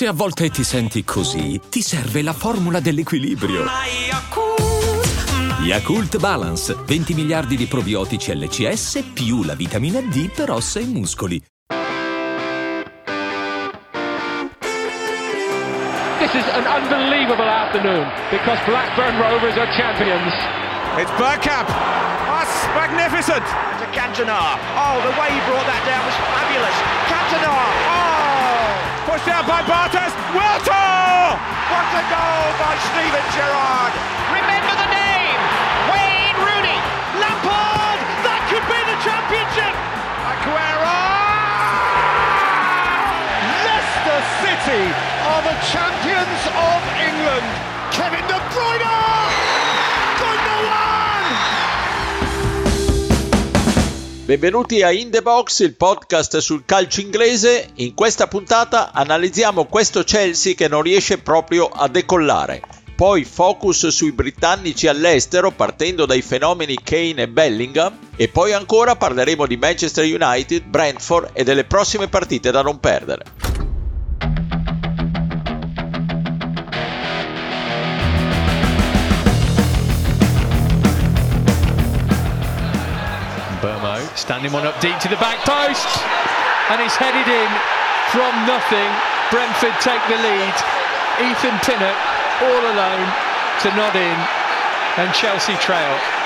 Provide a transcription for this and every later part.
Se a volte ti senti così, ti serve la formula dell'equilibrio. Yakult Balance, 20 miliardi di probiotici LCS più la vitamina D per ossa e muscoli. This is an unbelievable afternoon because Blackburn Rovers are champions. It's Bergkamp. That's magnificent. To Cantona. Oh, the way he brought that down was fabulous. Cantona. Oh! Pushed out by Bartes. Wiltor! What a goal by Steven Gerrard. Remember the name. Wayne Rooney. Lampard. That could be the championship. Aguero! Leicester City are the champions of England. Kevin De Bruyne. Benvenuti a In The Box, il podcast sul calcio inglese. In questa puntata analizziamo questo Chelsea che non riesce proprio a decollare. Poi focus sui britannici all'estero partendo dai fenomeni Kane e Bellingham e poi ancora parleremo di Manchester United, Brentford e delle prossime partite da non perdere. Standing one up deep to the back post, and it's headed in from nothing. Brentford take the lead. Ethan Pinnock all alone to nod in, and Chelsea trail.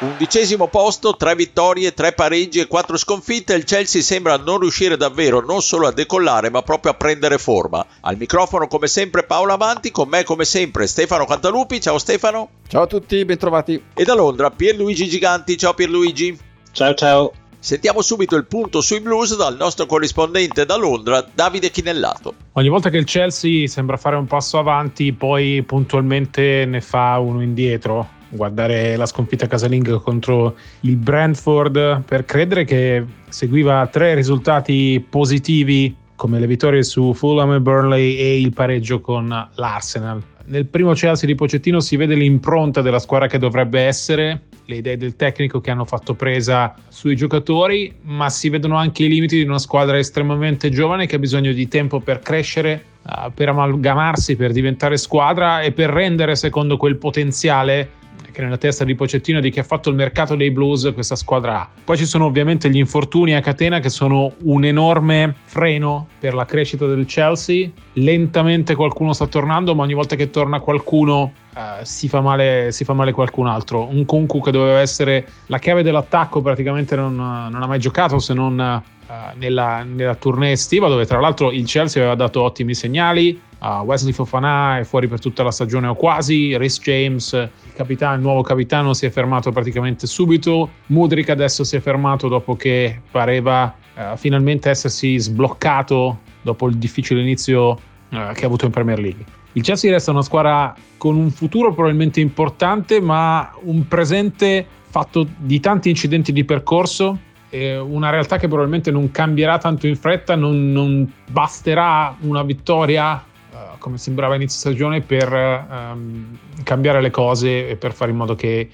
Undicesimo posto, tre vittorie, tre pareggi e quattro sconfitte. Il Chelsea sembra non riuscire davvero non solo a decollare, ma proprio a prendere forma. Al microfono, come sempre, Paolo Avanti. Con me, come sempre, Stefano Cantalupi. Ciao Stefano. Ciao a tutti, bentrovati. E da Londra, Pierluigi Giganti. Ciao Pierluigi. Ciao ciao. Sentiamo subito il punto sui blues dal nostro corrispondente da Londra, Davide Chinellato. Ogni volta che il Chelsea sembra fare un passo avanti, poi puntualmente ne fa uno indietro. Guardare la sconfitta casalinga contro il Brentford per credere che seguiva tre risultati positivi come le vittorie su Fulham e Burnley e il pareggio con l'Arsenal. Nel primo Chelsea di Pocettino si vede l'impronta della squadra che dovrebbe essere, le idee del tecnico che hanno fatto presa sui giocatori, ma si vedono anche i limiti di una squadra estremamente giovane che ha bisogno di tempo per crescere, uh, per amalgamarsi, per diventare squadra e per rendere secondo quel potenziale che nella testa di Pocettino di chi ha fatto il mercato dei blues questa squadra ha. Poi ci sono ovviamente gli infortuni a catena che sono un enorme freno per la crescita del Chelsea. Lentamente qualcuno sta tornando, ma ogni volta che torna qualcuno Uh, si, fa male, si fa male qualcun altro. Un Kunku che doveva essere la chiave dell'attacco praticamente non, non ha mai giocato se non uh, nella, nella tournée estiva dove tra l'altro il Chelsea aveva dato ottimi segnali. Uh, Wesley Fofana è fuori per tutta la stagione o quasi. Rhys James, il, capitano, il nuovo capitano, si è fermato praticamente subito. Mudrik adesso si è fermato dopo che pareva finalmente essersi sbloccato dopo il difficile inizio che ha avuto in Premier League. Il Chelsea resta una squadra con un futuro probabilmente importante, ma un presente fatto di tanti incidenti di percorso. Una realtà che probabilmente non cambierà tanto in fretta, non, non basterà una vittoria uh, come sembrava inizio stagione per um, cambiare le cose e per fare in modo che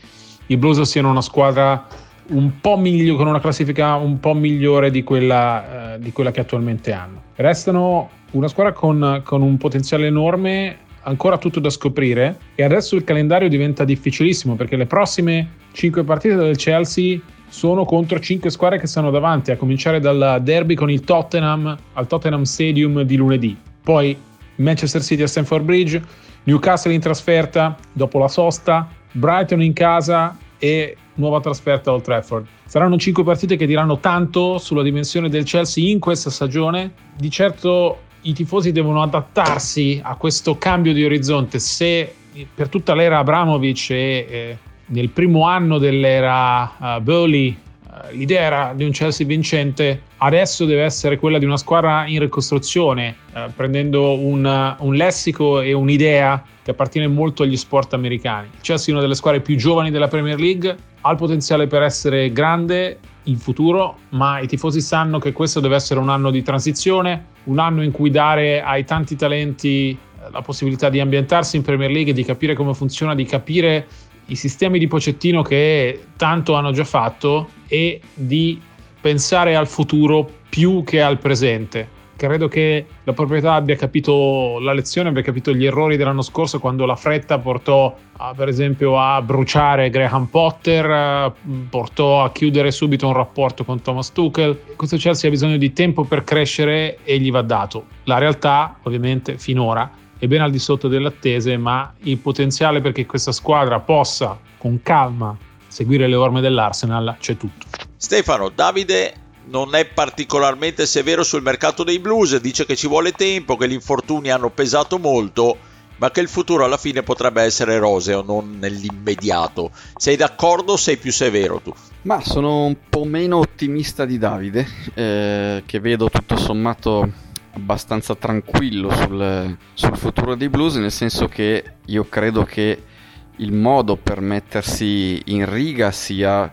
i Blues siano una squadra un po' migliore, con una classifica un po' migliore di quella, uh, di quella che attualmente hanno. Restano una squadra con, con, un potenziale enorme, ancora tutto da scoprire e adesso il calendario diventa difficilissimo perché le prossime 5 partite del Chelsea sono contro 5 squadre che stanno davanti, a cominciare dal derby con il Tottenham al Tottenham Stadium di lunedì, poi Manchester City a Stamford Bridge, Newcastle in trasferta dopo la sosta, Brighton in casa e nuova trasferta a Old Trafford. Saranno 5 partite che diranno tanto sulla dimensione del Chelsea in questa stagione. Di certo i tifosi devono adattarsi a questo cambio di orizzonte. Se per tutta l'era Abramovic e eh, nel primo anno dell'era uh, Burley uh, l'idea era di un Chelsea vincente, adesso deve essere quella di una squadra in ricostruzione, uh, prendendo un, un lessico e un'idea che appartiene molto agli sport americani. Il Chelsea è una delle squadre più giovani della Premier League, ha il potenziale per essere grande in futuro, ma i tifosi sanno che questo deve essere un anno di transizione, un anno in cui dare ai tanti talenti la possibilità di ambientarsi in Premier League, di capire come funziona, di capire i sistemi di Pocettino che tanto hanno già fatto e di pensare al futuro più che al presente. credo che la proprietà abbia capito la lezione, abbia capito gli errori dell'anno scorso quando la fretta portò a, per esempio a bruciare Graham Potter, portò a chiudere subito un rapporto con Thomas Tuchel. Questo Chelsea ha bisogno di tempo per crescere e gli va dato. La realtà, ovviamente, finora è ben al di sotto delle attese, ma il potenziale perché questa squadra possa con calma seguire le orme dell'Arsenal c'è tutto. Stefano, Davide non è particolarmente severo sul mercato dei blues, dice che ci vuole tempo, che gli infortuni hanno pesato molto, ma che il futuro alla fine potrebbe essere roseo, non nell'immediato. Sei d'accordo o sei più severo tu? Ma sono un po' meno ottimista di Davide, eh, che vedo tutto sommato abbastanza tranquillo sul, sul futuro dei blues, nel senso che io credo che il modo per mettersi in riga sia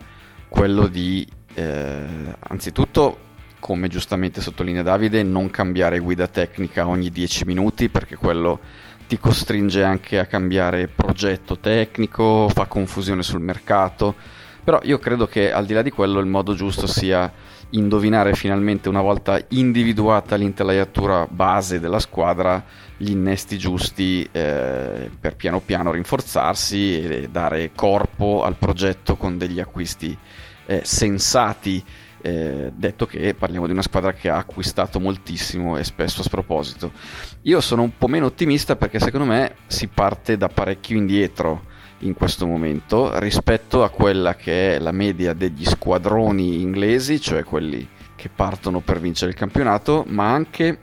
quello di eh, anzitutto, come giustamente sottolinea Davide, non cambiare guida tecnica ogni 10 minuti perché quello ti costringe anche a cambiare progetto tecnico, fa confusione sul mercato. Però io credo che al di là di quello il modo giusto sia indovinare finalmente una volta individuata l'intelaiatura base della squadra gli innesti giusti eh, per piano piano rinforzarsi e dare corpo al progetto con degli acquisti eh, sensati, eh, detto che parliamo di una squadra che ha acquistato moltissimo e spesso a sproposito. Io sono un po' meno ottimista perché secondo me si parte da parecchio indietro in questo momento rispetto a quella che è la media degli squadroni inglesi, cioè quelli che partono per vincere il campionato, ma anche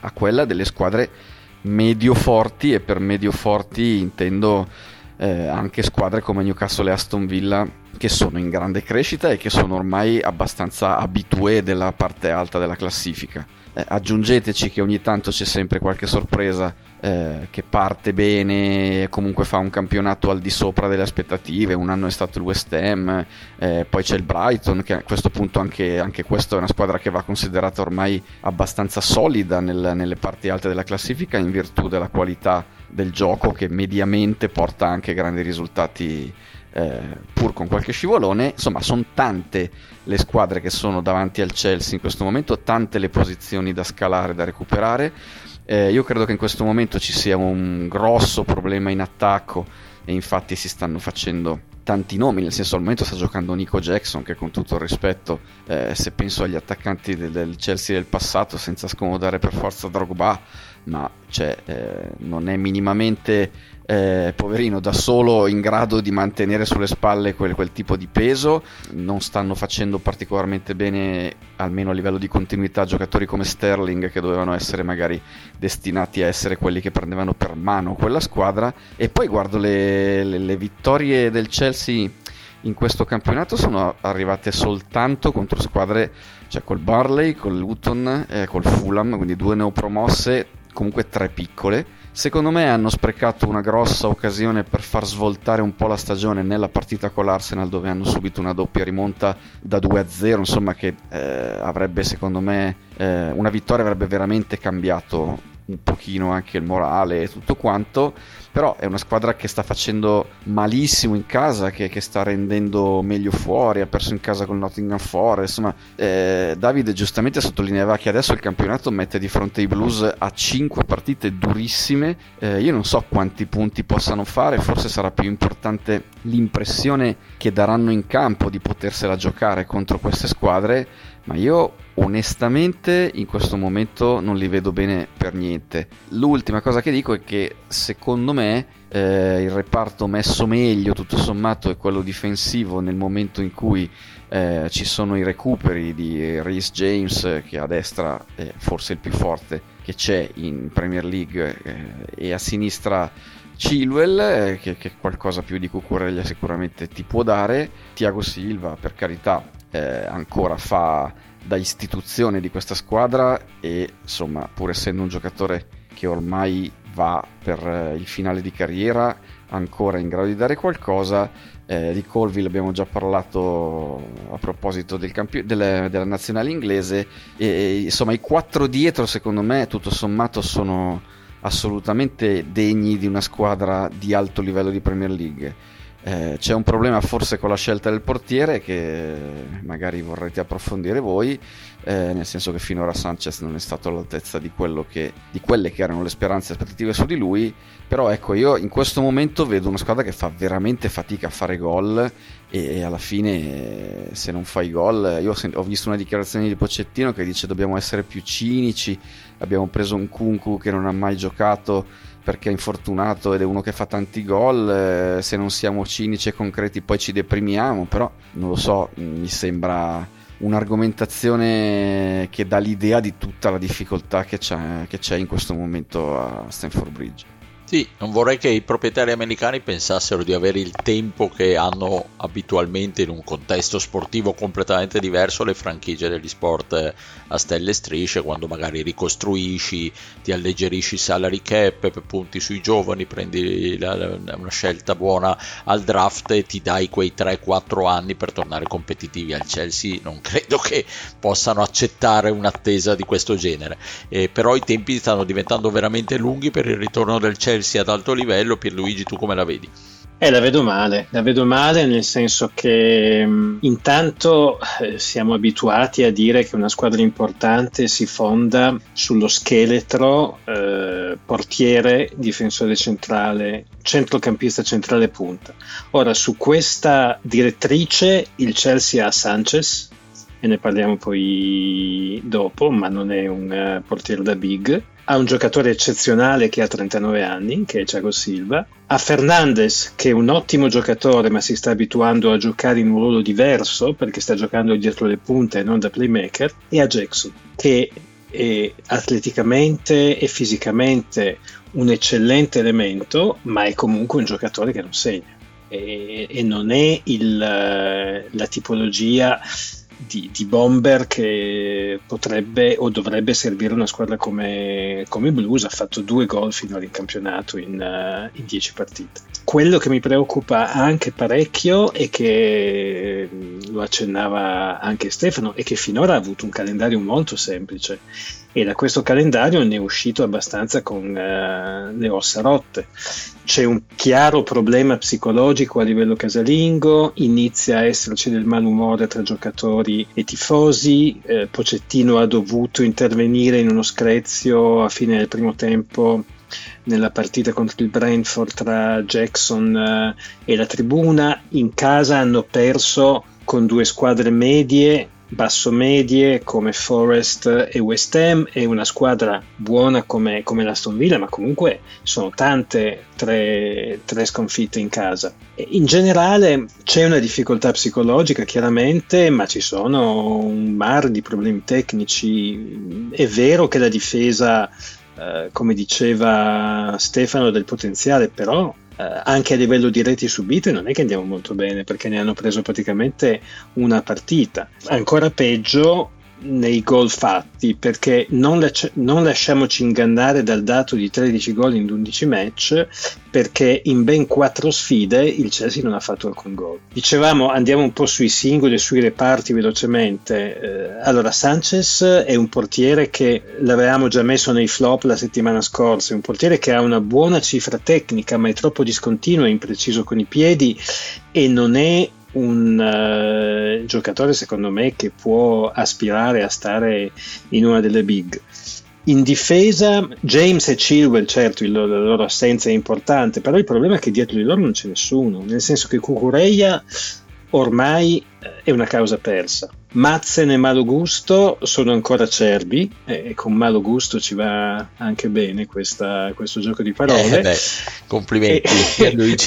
a quella delle squadre medio forti e per medio forti intendo eh, anche squadre come Newcastle e Aston Villa che sono in grande crescita e che sono ormai abbastanza abitué della parte alta della classifica. Eh, aggiungeteci che ogni tanto c'è sempre qualche sorpresa eh, che parte bene comunque fa un campionato al di sopra delle aspettative. Un anno è stato il West Ham, eh, poi c'è il Brighton, che a questo punto anche, anche questa è una squadra che va considerata ormai abbastanza solida nel, nelle parti alte della classifica in virtù della qualità del gioco che mediamente porta anche grandi risultati eh, pur con qualche scivolone. Insomma, sono tante le squadre che sono davanti al Chelsea in questo momento, tante le posizioni da scalare, da recuperare. Eh, io credo che in questo momento ci sia un grosso problema in attacco e infatti si stanno facendo tanti nomi, nel senso al momento sta giocando Nico Jackson che con tutto il rispetto, eh, se penso agli attaccanti del, del, Chelsea del passato, senza scomodare per forza Drogba, ma cioè, eh, non è minimamente eh, poverino da solo in grado di mantenere sulle spalle quel, quel, tipo di peso. Non stanno facendo particolarmente bene almeno a livello di continuità giocatori come Sterling che dovevano essere magari destinati a essere quelli che prendevano per mano quella squadra. E poi guardo le, le, le vittorie del Chelsea in questo campionato sono arrivate soltanto contro squadre cioè col Barley, col Luton, eh, col Fulham, quindi due neopromosse, comunque tre piccole Secondo me hanno sprecato una grossa occasione per far svoltare un po' la stagione nella partita con l'Arsenal dove hanno subito una doppia rimonta da 2 a 0, insomma che eh, avrebbe secondo me eh, una vittoria avrebbe veramente cambiato un pochino anche il morale e tutto quanto però è una squadra che sta facendo malissimo in casa, che, che sta rendendo meglio fuori, ha perso in casa con Nottingham Forest, insomma eh, Davide giustamente sottolineava che adesso il campionato mette di fronte i Blues a 5 partite durissime, eh, io non so quanti punti possano fare, forse sarà più importante l'impressione che daranno in campo di potersela giocare contro queste squadre, ma io onestamente in questo momento non li vedo bene per niente. L'ultima cosa che dico è che secondo me eh, il reparto messo meglio tutto sommato è quello difensivo nel momento in cui eh, ci sono i recuperi di Reese James che a destra è forse il più forte che c'è in Premier League eh, e a sinistra Chilwell eh, che, che, qualcosa più di Cucurella sicuramente ti può dare. Tiago Silva per carità eh, ancora fa da istituzione di questa squadra e insomma pur essendo un giocatore che ormai va per eh, il finale di carriera ancora in grado di dare qualcosa eh, di Colville abbiamo già parlato a proposito del campio- delle, della nazionale inglese e, e, insomma i quattro dietro secondo me tutto sommato sono assolutamente degni di una squadra di alto livello di Premier League. Eh, c'è un problema forse con la scelta del portiere che magari vorrete approfondire voi, eh, nel senso che finora Sanchez non è stato all'altezza di, che, di quelle che erano le speranze e aspettative su di lui, però ecco io in questo momento vedo una squadra che fa veramente fatica a fare gol e alla fine se non fai gol, io ho visto una dichiarazione di Pocettino che dice dobbiamo essere più cinici, abbiamo preso un Kunku che non ha mai giocato perché è infortunato ed è uno che fa tanti gol, eh, se non siamo cinici e concreti poi ci deprimiamo, però non lo so, mi sembra un'argomentazione che dà l'idea di tutta la difficoltà che c'è, che c'è in questo momento a Stanford Bridge. Sì, non vorrei che i proprietari americani pensassero di avere il tempo che hanno abitualmente in un contesto sportivo completamente diverso le franchigie degli sport a stelle e strisce, quando magari ricostruisci, ti alleggerisci il salary cap, punti sui giovani, prendi una scelta buona al draft e ti dai quei 3-4 anni per tornare competitivi al Chelsea. Non credo che possano accettare un'attesa di questo genere, eh, però i tempi stanno diventando veramente lunghi per il ritorno del Chelsea Chelsea ad alto livello, Pierluigi tu come la vedi? Eh, la vedo male, la vedo male nel senso che mh, mm, intanto eh, siamo abituati a dire che una squadra importante si fonda sullo scheletro eh, portiere, difensore centrale, centrocampista centrale punta. Ora su questa direttrice il Chelsea ha Sanchez e ne parliamo poi dopo, ma non è un uh, portiere da big ha un giocatore eccezionale che ha 39 anni, che è Thiago Silva, ha Fernandez che è un ottimo giocatore ma si sta abituando a giocare in un ruolo diverso perché sta giocando dietro le punte e non da playmaker, e a Jackson che è atleticamente e fisicamente un eccellente elemento ma è comunque un giocatore che non segna. E, e non è il, la tipologia di, di, bomber che potrebbe o dovrebbe servire una squadra come, come Blues. Ha fatto due gol finora in campionato in, uh, in dieci partite. Quello che mi preoccupa anche parecchio è che lo accennava anche Stefano, è che finora ha avuto un calendario molto semplice e da questo calendario ne è uscito abbastanza con uh, le ossa rotte. C'è un chiaro problema psicologico a livello casalingo, inizia a esserci del malumore tra giocatori e tifosi, eh, Pocettino ha dovuto intervenire in uno screzio a fine del primo tempo nella partita contro il Brentford tra Jackson uh, e la tribuna, in casa hanno perso con due squadre medie basso-medie come Forest e West Ham e una squadra buona come, come l'Aston Villa, ma comunque sono tante tre, tre sconfitte in casa. In generale c'è una difficoltà psicologica chiaramente, ma ci sono un mar di problemi tecnici. È vero che la difesa, eh, come diceva Stefano, del potenziale, però eh, anche a livello di reti subite non è che andiamo molto bene perché ne hanno preso praticamente una partita. Ancora peggio nei gol fatti perché non, lasci- non, lasciamoci ingannare dal dato di 13 gol in 11 match perché in ben 4 sfide il Chelsea non ha fatto alcun gol. Dicevamo andiamo un po' sui singoli e sui reparti velocemente. Eh, allora Sanchez è un portiere che l'avevamo già messo nei flop la settimana scorsa, è un portiere che ha una buona cifra tecnica ma è troppo discontinuo e impreciso con i piedi e non è un uh, giocatore secondo me che può aspirare a stare in una delle big. In difesa James e Chilwell, certo la loro assenza è importante, però il problema è che dietro di loro non c'è nessuno, nel senso che Cucureia ormai eh, è una causa persa. Matzen e Malo Gusto sono ancora cerbi e con Malo Gusto ci va anche bene questa, questo gioco di parole. Eh, beh, complimenti e, Luigi.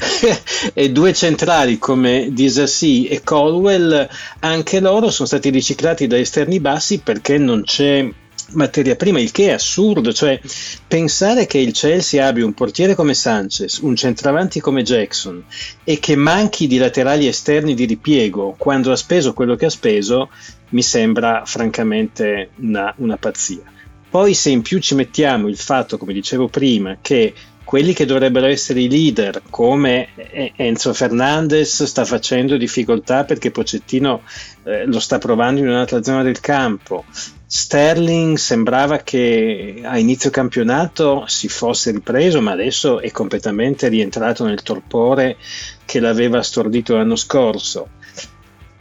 e due centrali come Disassi e Colwell, anche loro sono stati riciclati da esterni bassi perché non c'è materia prima, il che è assurdo, cioè pensare che il Chelsea abbia un portiere come Sanchez, un centravanti come Jackson e che manchi di laterali esterni di ripiego quando ha speso quello che ha speso mi sembra francamente una, una pazzia. Poi se in più ci mettiamo il fatto, come dicevo prima, che quelli che dovrebbero essere i leader, come Enzo Fernandez sta facendo difficoltà perché Pocettino eh, lo sta provando in un'altra zona del campo. Sterling sembrava che a inizio campionato si fosse ripreso, ma adesso è completamente rientrato nel torpore che l'aveva stordito l'anno scorso.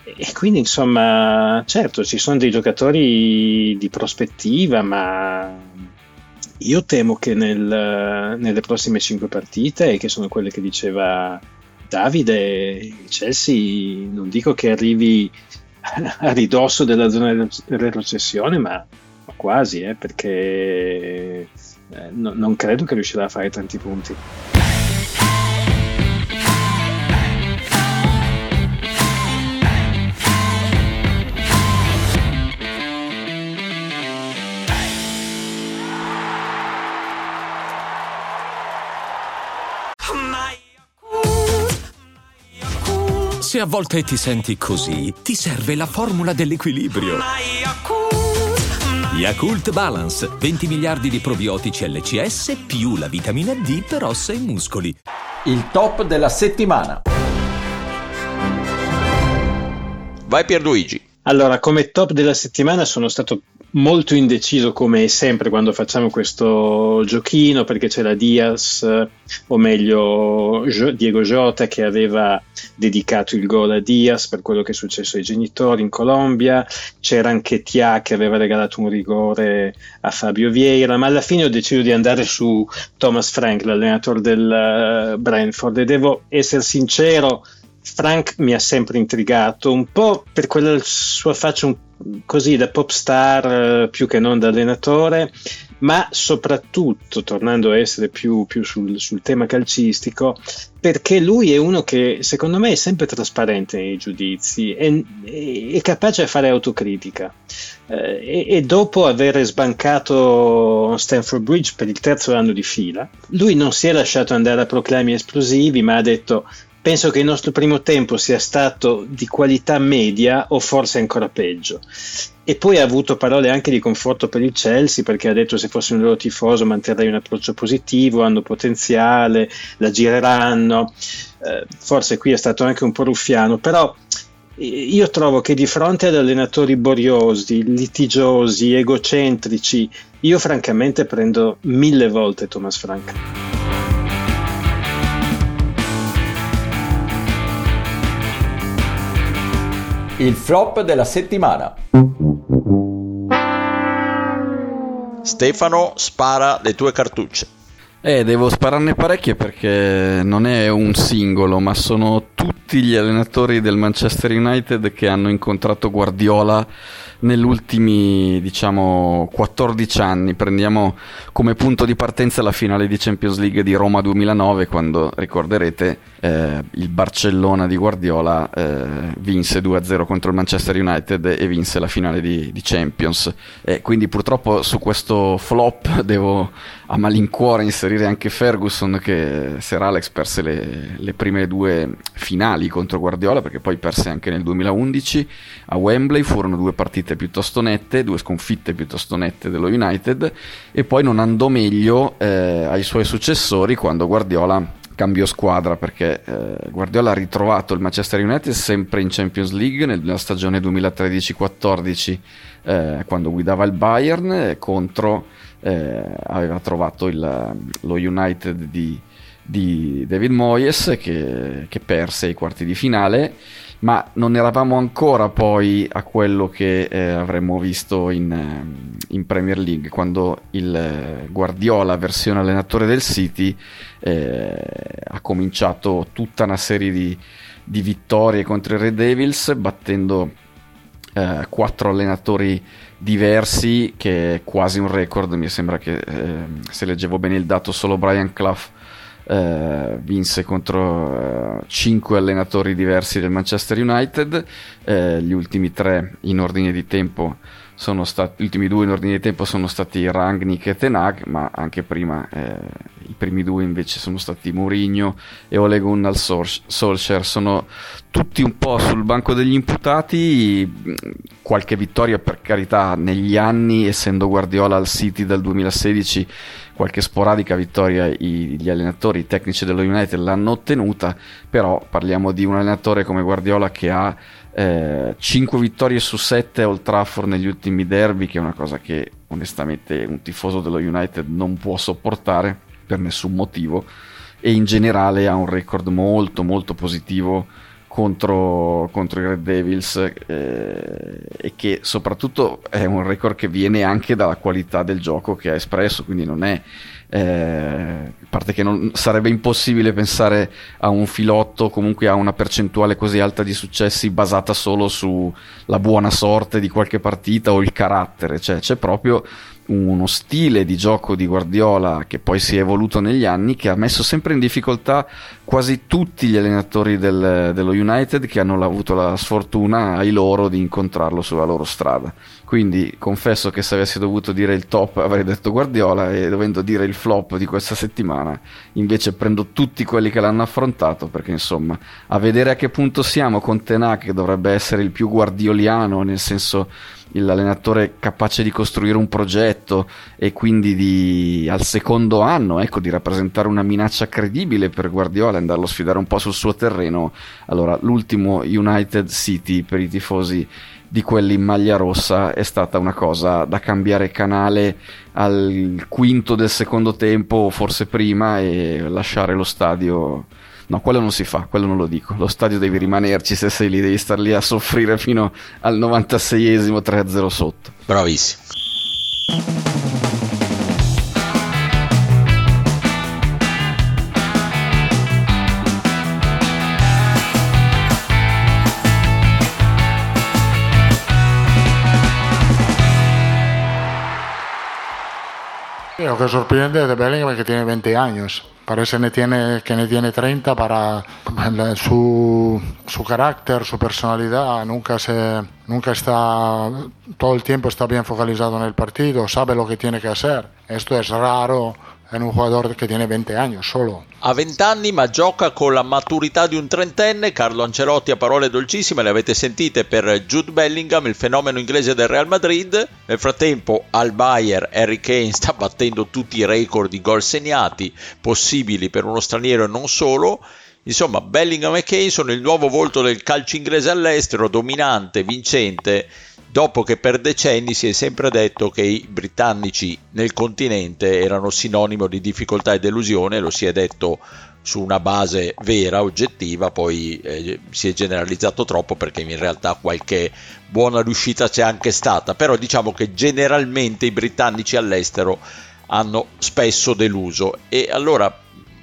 E quindi, insomma, certo, ci sono dei giocatori di prospettiva, ma io temo che nel, nelle prossime cinque partite, che sono quelle che diceva Davide, il Chelsea non dico che arrivi a ridosso della zona di retrocessione, ma, quasi, eh, perché eh, no, non credo che riuscirà a fare tanti punti. Se a volte ti senti così, ti serve la formula dell'equilibrio. Yakult Balance, 20 miliardi di probiotici LCS più la vitamina D per ossa e muscoli. Il top della settimana. Vai Pierluigi. Allora, come top della settimana sono stato molto indeciso come sempre quando facciamo questo giochino perché c'era Diaz o meglio Diego Jota che aveva dedicato il gol a Diaz per quello che è successo ai genitori in Colombia. C'era anche Tia che aveva regalato un rigore a Fabio Vieira. Ma alla fine ho deciso di andare su Thomas Frank l'allenatore del eh, Brentford e devo essere sincero Frank mi ha sempre intrigato un po' per quella sua faccia così da pop star eh, più che non da allenatore, ma soprattutto, tornando a essere più, più sul, sul, tema calcistico, perché lui è uno che secondo me è sempre trasparente nei giudizi, è, è capace di fare autocritica. Eh, e, e, dopo aver sbancato Stanford Bridge per il terzo anno di fila, lui non si è lasciato andare a proclami esplosivi, ma ha detto penso che il nostro primo tempo sia stato di qualità media o forse ancora peggio. E poi ha avuto parole anche di conforto per il Chelsea perché ha detto se fossi un loro tifoso manterrei un approccio positivo, hanno potenziale, la gireranno. Eh, forse qui è stato anche un po' ruffiano, però io trovo che di fronte ad allenatori boriosi, litigiosi, egocentrici, io francamente prendo mille volte Thomas Frank. Il flop della settimana. Stefano, spara le tue cartucce. Eh, devo spararne parecchie perché non è un singolo, ma sono tutti gli allenatori del Manchester United che hanno incontrato Guardiola negli ultimi diciamo 14 anni. Prendiamo come punto di partenza la finale di Champions League di Roma 2009 quando ricorderete eh, il Barcellona di Guardiola eh, vinse 2-0 contro il Manchester United e vinse la finale di, di Champions. Eh, quindi purtroppo su questo flop devo a malincuore inserire anche Ferguson che Sir Alex perse le, le prime due finali contro Guardiola perché poi perse anche nel 2011 a Wembley, furono due partite piuttosto nette, due sconfitte piuttosto nette dello United e poi non andò meglio eh, ai suoi successori quando Guardiola cambiò squadra perché eh, Guardiola ha ritrovato il Manchester United sempre in Champions League nella stagione 2013-14 eh, quando guidava il Bayern contro eh, aveva trovato il, lo United di, di David Moyes che, che perse i quarti di finale ma non eravamo ancora poi a quello che eh, avremmo visto in, ehm, in, Premier League quando il eh, Guardiola, versione allenatore del City, eh, ha cominciato tutta una serie di, di, vittorie contro i Red Devils, battendo eh, quattro allenatori diversi, che è quasi un record. Mi sembra che ehm, se leggevo bene il dato, solo Brian Clough eh, vinse contro eh, 5 allenatori diversi del Manchester United, eh, gli ultimi tre in ordine di tempo stati, gli ultimi due in ordine di tempo sono stati Rangnick e Tenag, ma anche prima eh, i primi due invece sono stati Mourinho e Ole Gunnar Solskjaer. Sono tutti un po' sul banco degli imputati, qualche vittoria per carità negli anni, essendo Guardiola al City del 2016 qualche sporadica vittoria gli allenatori i tecnici dello United l'hanno ottenuta, però parliamo di un allenatore come Guardiola che ha eh, 5 vittorie su 7 Old Trafford negli ultimi derby, che è una cosa che onestamente un tifoso dello United non può sopportare per nessun motivo. E in generale ha un record molto molto positivo contro, contro, i Red Devils eh, e che soprattutto è un record che viene anche dalla qualità del gioco che ha espresso, quindi non è eh, a parte che non, sarebbe impossibile pensare a un filotto comunque a una percentuale così alta di successi basata solo sulla buona sorte di qualche partita o il carattere, cioè c'è proprio uno stile di gioco di Guardiola che poi si è evoluto negli anni che ha messo sempre in difficoltà quasi tutti gli allenatori del, dello United che hanno avuto la sfortuna ai loro di incontrarlo sulla loro strada. Quindi confesso che se avessi dovuto dire il top avrei detto Guardiola e dovendo dire il flop di questa settimana invece prendo tutti quelli che l'hanno affrontato perché insomma a vedere a che punto siamo con Tenac che dovrebbe essere il più guardioliano nel senso l'allenatore capace di costruire un progetto e quindi di, al secondo anno ecco, di rappresentare una minaccia credibile per Guardiola e andarlo a sfidare un po' sul suo terreno. Allora, l'ultimo United City per i tifosi di quelli in maglia rossa è stata una cosa da cambiare canale al quinto del secondo tempo, forse prima, e lasciare lo stadio No, quello non si fa, quello non lo dico. Lo stadio devi rimanerci se sei lì, devi star lì a soffrire fino al 96esimo 3-0 sotto. Bravissimo. Lo que sorprende de Bellingham es que tiene 20 años. Parece que tiene, que ne tiene 30 para su, su carácter, su personalidad. Nunca, se, nunca está, todo el tiempo está bien focalizado en el partido, sabe lo que tiene que hacer. Esto es raro è un giocatore che tiene 20 anni solo. Ha 20 anni ma gioca con la maturità di un trentenne. Carlo Ancelotti ha parole dolcissime, le avete sentite per Jude Bellingham, il fenomeno inglese del Real Madrid. Nel frattempo al Bayer Harry Kane sta battendo tutti i record di gol segnati possibili per uno straniero e non solo. Insomma, Bellingham e Kane sono il nuovo volto del calcio inglese all'estero, dominante, vincente dopo che per decenni si è sempre detto che i britannici nel continente erano sinonimo di difficoltà e delusione, lo si è detto su una base vera, oggettiva, poi eh, si è generalizzato troppo perché in realtà qualche buona riuscita c'è anche stata, però diciamo che generalmente i britannici all'estero hanno spesso deluso. E allora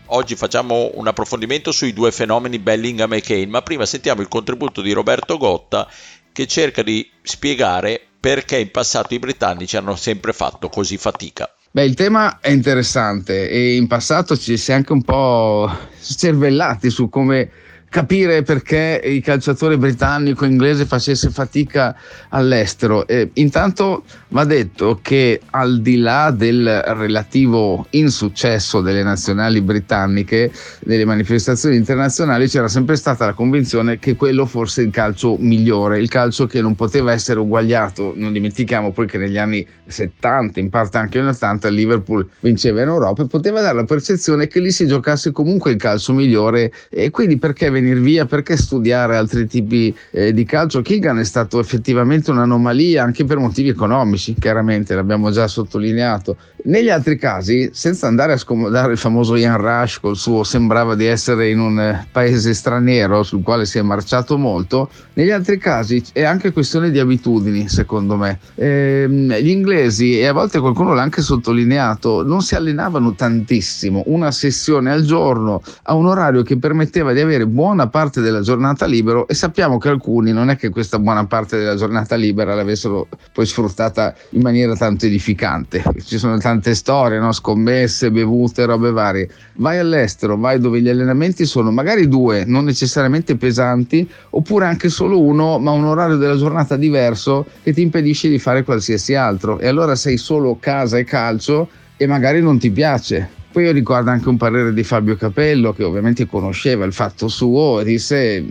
oggi facciamo un approfondimento sui due fenomeni Bellingham e Kane, ma prima sentiamo il contributo di Roberto Gotta che cerca di spiegare perché in passato i britannici hanno sempre fatto così fatica. Beh, il tema è interessante e in passato ci si è anche un po' cervellati su come capire perché il calciatore britannico inglese facesse fatica all'estero. Eh, intanto va detto che al di là del relativo insuccesso delle nazionali britanniche nelle manifestazioni internazionali c'era sempre stata la convinzione che quello fosse il calcio migliore, il calcio che non poteva essere uguagliato. Non dimentichiamo poi che negli anni 70, in parte anche negli 80, il Liverpool vinceva in Europa e poteva dare la percezione che lì si giocasse comunque il calcio migliore e quindi perché venire via, perché studiare altri tipi eh, di calcio? Keegan è stato effettivamente un'anomalia anche per motivi economici, chiaramente l'abbiamo già sottolineato. Negli altri casi, senza andare a scomodare il famoso Ian Rush col suo sembrava di essere in un eh, paese straniero sul quale si è marciato molto, negli altri casi è anche questione di abitudini, secondo me. Ehm, gli inglesi, e a volte qualcuno l'ha anche sottolineato, non si allenavano tantissimo, una sessione al giorno a un orario che permetteva di avere buona parte della giornata libero e sappiamo che alcuni non è che questa buona parte della giornata libera l'avessero poi sfruttata in maniera tanto edificante. Ci sono tante storie, no? scommesse, bevute, robe varie. Vai all'estero, vai dove gli allenamenti sono magari due, non necessariamente pesanti, oppure anche solo uno, ma un orario della giornata diverso che ti impedisce di fare qualsiasi altro. E allora sei solo casa e calcio e magari non ti piace poi io ricordo anche un parere di Fabio Capello che ovviamente conosceva il fatto suo disse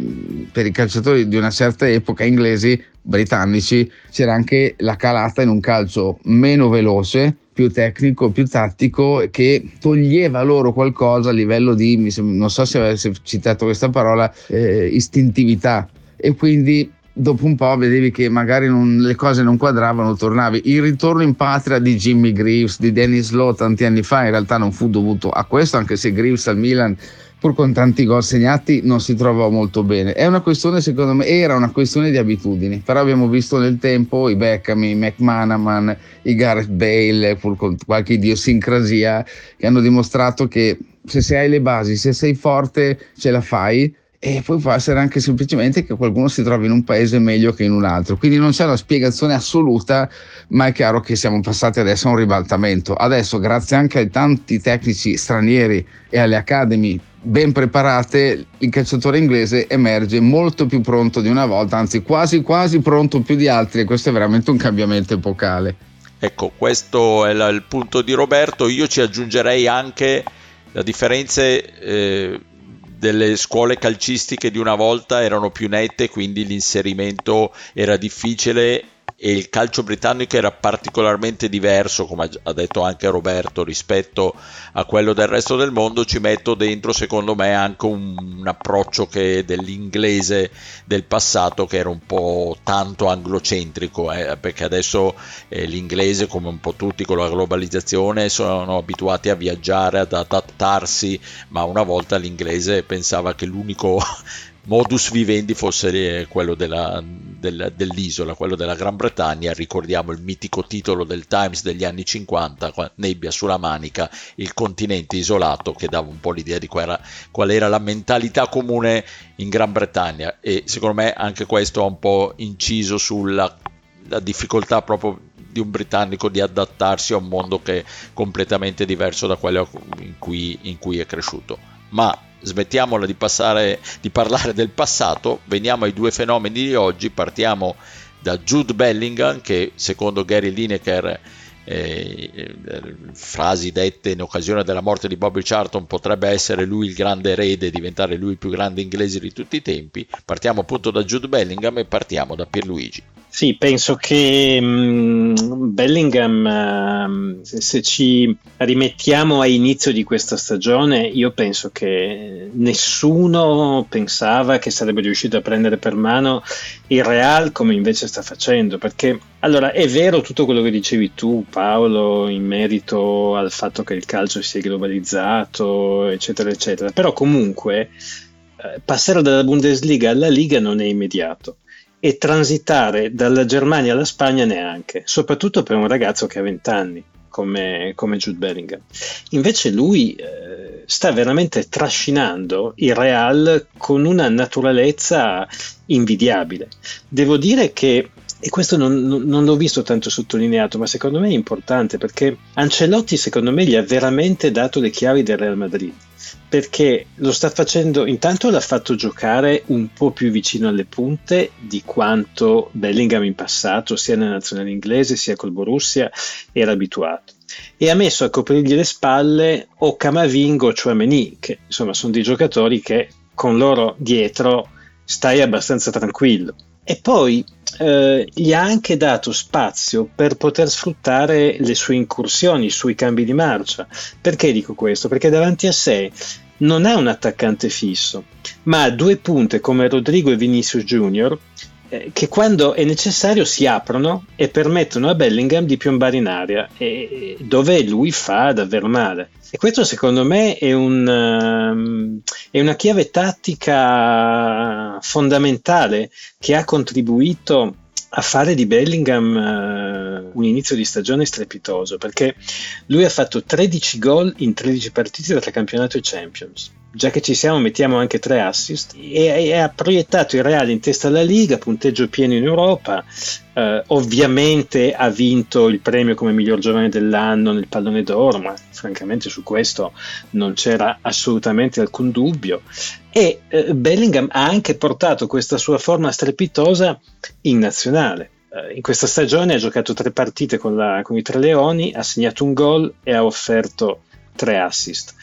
per i calciatori di una certa epoca inglesi, britannici, c'era anche la calata in un calcio meno veloce, più tecnico, più tattico, che toglieva loro qualcosa a livello di, non so se avessi citato questa parola, eh, istintività. E quindi dopo un po' vedevi che magari non, le cose non quadravano, tornavi. Il ritorno in patria di Jimmy Greaves, di Dennis Lowe tanti anni fa, in realtà non fu dovuto a questo, anche se Greaves al Milan, pur con tanti gol segnati, non si trovò molto bene. È una questione, secondo me, era una questione di abitudini, però abbiamo visto nel tempo i Beckham, i McManaman, i Gareth Bale, pur con qualche idiosincrasia, che hanno dimostrato che se, hai le basi, se sei forte, ce la fai e poi può essere anche semplicemente che qualcuno si trovi in un paese meglio che in un altro. Quindi non c'è una spiegazione assoluta, ma è chiaro che siamo passati adesso a un ribaltamento. Adesso, grazie anche ai tanti tecnici stranieri e alle academy ben preparate, il calciatore inglese emerge molto più pronto di una volta, anzi quasi quasi pronto più di altri e questo è veramente un cambiamento epocale. Ecco, questo è il punto di Roberto. Io ci aggiungerei anche la differenza eh, delle scuole calcistiche di una volta erano più nette, quindi l'inserimento era difficile e il calcio britannico era particolarmente diverso, come ha detto anche Roberto, rispetto a quello del resto del mondo, ci metto dentro secondo me anche un, un approccio che dell'inglese del passato che era un po' tanto anglocentrico, eh, perché adesso eh, l'inglese, come un po' tutti con la globalizzazione, sono abituati a viaggiare, ad adattarsi, ma una volta l'inglese pensava che l'unico modus vivendi fosse quello della, del, dell'isola, quello della Gran Bretagna. Ricordiamo il mitico titolo del Times degli anni 50, Nebbia sulla Manica, il continente isolato, che dava un po' l'idea di qual era, qual era la mentalità comune in Gran Bretagna. E secondo me anche questo ha un po' inciso sulla difficoltà proprio di un britannico di adattarsi a un mondo che è completamente diverso da quello in cui, in cui è cresciuto. Ma smettiamola di, passare, di parlare del passato, veniamo ai due fenomeni di oggi, partiamo da Jude Bellingham che secondo Gary Lineker eh, frasi dette in occasione della morte di Bobby Charlton potrebbe essere lui il grande erede diventare lui il più grande inglese di tutti i tempi. Partiamo appunto da Jude Bellingham e partiamo da Pierluigi. Sì, penso che um, Bellingham, uh, se, se, ci rimettiamo a inizio di questa stagione, io penso che nessuno pensava che sarebbe riuscito a prendere per mano il Real come invece sta facendo, perché allora è vero tutto quello che dicevi tu Paolo in merito al fatto che il calcio sia globalizzato, eccetera, eccetera, però comunque eh, passare dalla Bundesliga alla Liga non è immediato e transitare dalla Germania alla Spagna neanche, soprattutto per un ragazzo che ha 20 anni come, come Jude Bellingham. Invece lui eh, sta veramente trascinando il Real con una naturalezza invidiabile. Devo dire che e questo non, non, l'ho visto tanto sottolineato, ma secondo me è importante perché Ancelotti, secondo me, gli ha veramente dato le chiavi del Real Madrid perché lo sta facendo, intanto l'ha fatto giocare un po' più vicino alle punte di quanto Bellingham in passato, sia nella nazionale inglese sia col Borussia, era abituato. E ha messo a coprirgli le spalle o Camavingo o Chouameni, che insomma sono dei giocatori che con loro dietro stai abbastanza tranquillo. E poi eh, gli ha anche dato spazio per poter sfruttare le sue incursioni, i suoi cambi di marcia. Perché dico questo? Perché davanti a sé non ha un attaccante fisso, ma ha due punte come Rodrigo e Vinicius Junior che quando è necessario si aprono e permettono a Bellingham di piombare in aria, e, dove lui fa davvero male. E questo secondo me è, un, um, è una chiave tattica fondamentale che ha contribuito a fare di Bellingham uh, un inizio di stagione strepitoso perché lui ha fatto 13 gol in 13 partite tra campionato e Champions già che ci siamo mettiamo anche tre assist. E, e ha proiettato il Real in testa alla Liga, punteggio pieno in Europa, eh, ovviamente ha vinto il premio come miglior giovane dell'anno nel pallone d'oro, ma francamente su questo non c'era assolutamente alcun dubbio. E eh, Bellingham ha anche portato questa sua forma strepitosa in nazionale. Eh, in questa stagione ha giocato tre partite con, la, con i Tre Leoni, ha segnato un gol e ha offerto tre assist.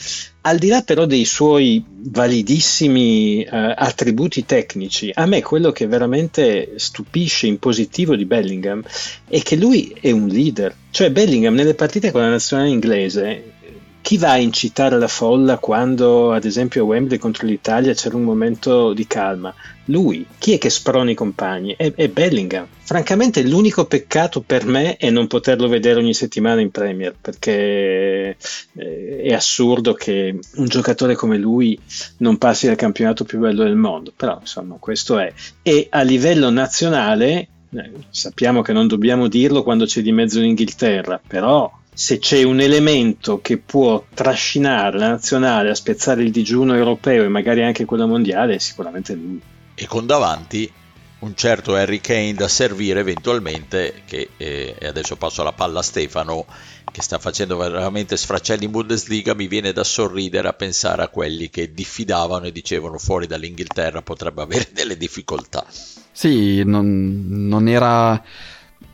Al di là però dei suoi validissimi uh, attributi tecnici, a me quello che veramente stupisce in positivo di Bellingham è che lui è un leader. Cioè Bellingham nelle partite con la nazionale inglese chi va a incitare la folla quando, ad esempio, a Wembley contro l'Italia c'era un momento di calma? Lui. Chi è che sprona i compagni? È, è, Bellingham. Francamente, l'unico peccato per me è non poterlo vedere ogni settimana in Premier, perché eh, è assurdo che un giocatore come lui non passi al campionato più bello del mondo. Però, insomma, questo è. E a livello nazionale, eh, sappiamo che non dobbiamo dirlo quando c'è di mezzo l'Inghilterra, però se c'è un elemento che può trascinare la nazionale a spezzare il digiuno europeo e magari anche quello mondiale, è sicuramente lui. E con davanti un certo Harry Kane da servire eventualmente, che eh, e adesso passo la palla a Stefano, che sta facendo veramente sfracelli in Bundesliga, mi viene da sorridere a pensare a quelli che diffidavano e dicevano fuori dall'Inghilterra potrebbe avere delle difficoltà. Sì, non, non era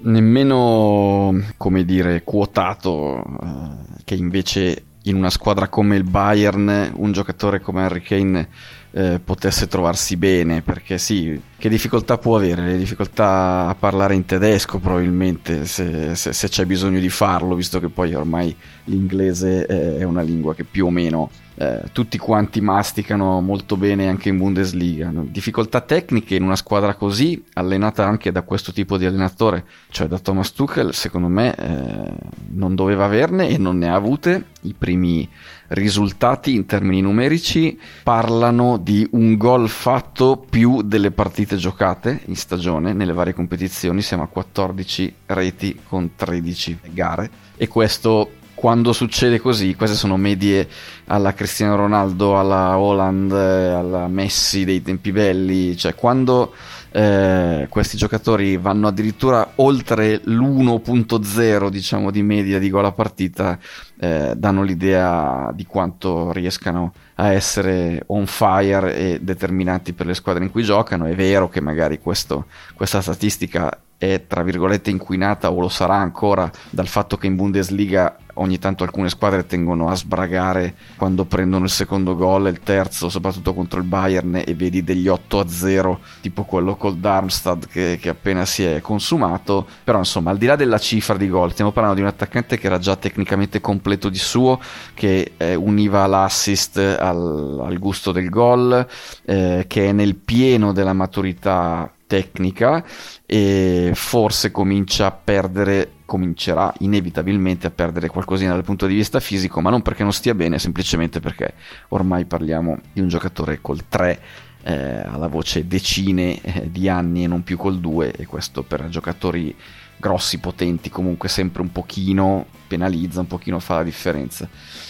nemmeno, come dire, quotato eh, che invece in una squadra come il Bayern un giocatore come Harry Kane eh, potesse trovarsi bene, perché sì, che difficoltà può avere? Le difficoltà a parlare in tedesco probabilmente, se, se, se c'è bisogno di farlo, visto che poi ormai l'inglese è una lingua che più o meno eh, tutti quanti masticano molto bene anche in Bundesliga. Difficoltà tecniche in una squadra così, allenata anche da questo tipo di allenatore, cioè da Thomas Tuchel, secondo me eh, non doveva averne e non ne ha avute. I primi risultati in termini numerici parlano di un gol fatto più delle partite giocate in stagione nelle varie competizioni, siamo a 14 reti con 13 gare e questo quando succede così, queste sono medie alla Cristiano Ronaldo, alla Holland, alla Messi dei tempi belli, cioè quando eh, questi giocatori vanno addirittura oltre l'1.0 diciamo di media di gol a partita eh, danno l'idea di quanto riescano a essere on fire e determinanti per le squadre in cui giocano. È vero che magari questo, questa statistica è tra virgolette inquinata o lo sarà ancora dal fatto che in Bundesliga ogni tanto alcune squadre tengono a sbragare quando prendono il secondo gol e il terzo, soprattutto contro il Bayern e vedi degli 8-0 tipo quello col Darmstadt che, che, appena si è consumato. Però insomma al di là della cifra di gol stiamo parlando di un attaccante che era già tecnicamente completo di suo che eh, univa l'assist al, al, gusto del gol eh, che è nel pieno della maturità tecnica e forse comincia a perdere comincerà inevitabilmente a perdere qualcosina dal punto di vista fisico ma non perché non stia bene semplicemente perché ormai parliamo di un giocatore col 3 eh, alla voce decine eh, di anni e non più col 2 e questo per giocatori grossi, potenti, comunque sempre un pochino penalizza, un pochino fa la differenza.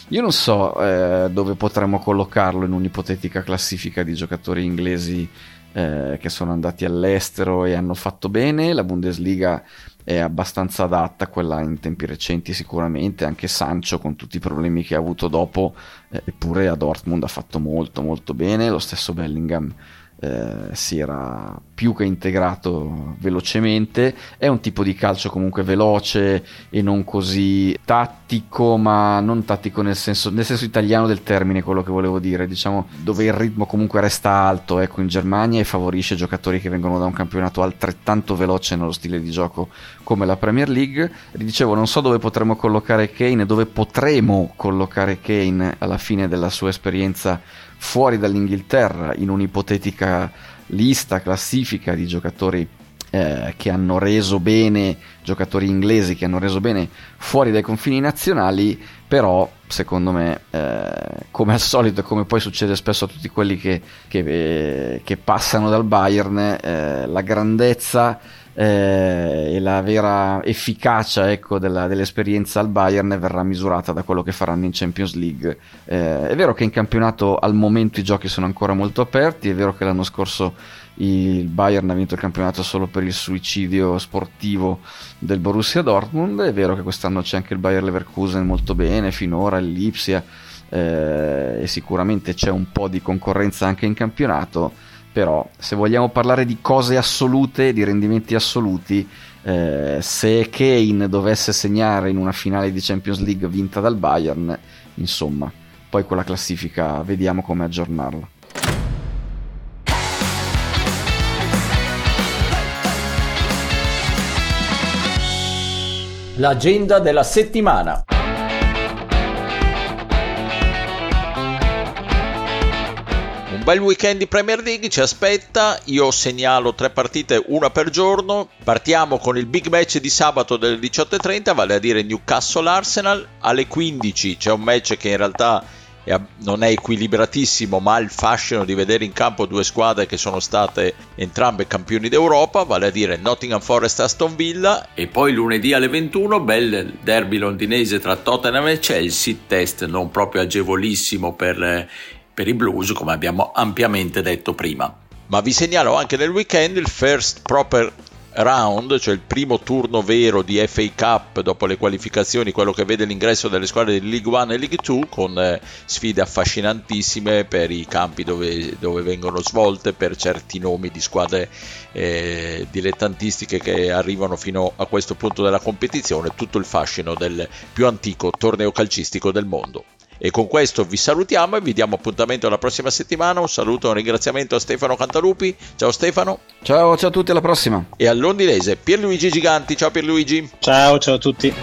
Io non so eh, dove potremmo collocarlo in un'ipotetica classifica di giocatori inglesi eh, che sono andati all'estero e hanno fatto bene. La Bundesliga è abbastanza adatta, quella in tempi recenti sicuramente, anche Sancho con tutti i problemi che ha avuto dopo, eh, eppure a Dortmund ha fatto molto molto bene, lo stesso Bellingham eh, si era più che integrato velocemente. È un tipo di calcio comunque veloce e non così tattico, ma non tattico nel senso, nel senso italiano del termine, quello che volevo dire, diciamo dove il ritmo comunque resta alto, ecco in Germania e favorisce giocatori che vengono da un campionato altrettanto veloce nello stile di gioco come la Premier League. Dicevo, non so dove potremmo collocare Kane, dove potremo collocare Kane alla fine della sua esperienza fuori dall'Inghilterra in un'ipotetica lista, classifica di giocatori eh, che hanno reso bene, giocatori inglesi che hanno reso bene fuori dai confini nazionali, però secondo me, eh, come al solito e come poi succede spesso a tutti quelli che, che, eh, che passano dal Bayern, eh, la grandezza eh, e la vera efficacia ecco, della, dell'esperienza al Bayern verrà misurata da quello che faranno in Champions League. Eh, è vero che in campionato al momento i giochi sono ancora molto aperti, è vero che l'anno scorso il Bayern ha vinto il campionato solo per il suicidio sportivo del Borussia Dortmund, è vero che quest'anno c'è anche il Bayer Leverkusen molto bene, finora Lipsia eh, e sicuramente c'è un po' di concorrenza anche in campionato però se vogliamo parlare di cose assolute, di rendimenti assoluti, eh, se Kane dovesse segnare in una finale di Champions League vinta dal Bayern, insomma, poi quella classifica vediamo come aggiornarla. L'agenda della settimana. Bel weekend di Premier League ci aspetta, io segnalo tre partite, una per giorno, partiamo con il big match di sabato delle 18.30, vale a dire Newcastle-Arsenal, alle 15 c'è un match che in realtà non è equilibratissimo, ma ha il fascino di vedere in campo due squadre che sono state entrambe campioni d'Europa, vale a dire Nottingham Forest Aston Villa. E poi lunedì alle 21, bel derby londinese tra Tottenham e Chelsea, test non proprio agevolissimo per per i Blues, come abbiamo ampiamente detto prima. Ma vi segnalo anche nel weekend il first proper round, cioè il primo turno vero di FA Cup dopo le qualificazioni, quello che vede l'ingresso delle squadre di League 1 e League 2 con eh, sfide affascinantissime per i campi dove, dove, vengono svolte, per certi nomi di squadre eh, dilettantistiche che arrivano fino a questo punto della competizione, tutto il fascino del più antico torneo calcistico del mondo. E con questo vi salutiamo e vi diamo appuntamento alla prossima settimana. Un saluto e un ringraziamento a Stefano Cantalupi. Ciao Stefano. Ciao, ciao a tutti, alla prossima. E al londinese Pierluigi Giganti. Ciao Pierluigi. Ciao, ciao a tutti.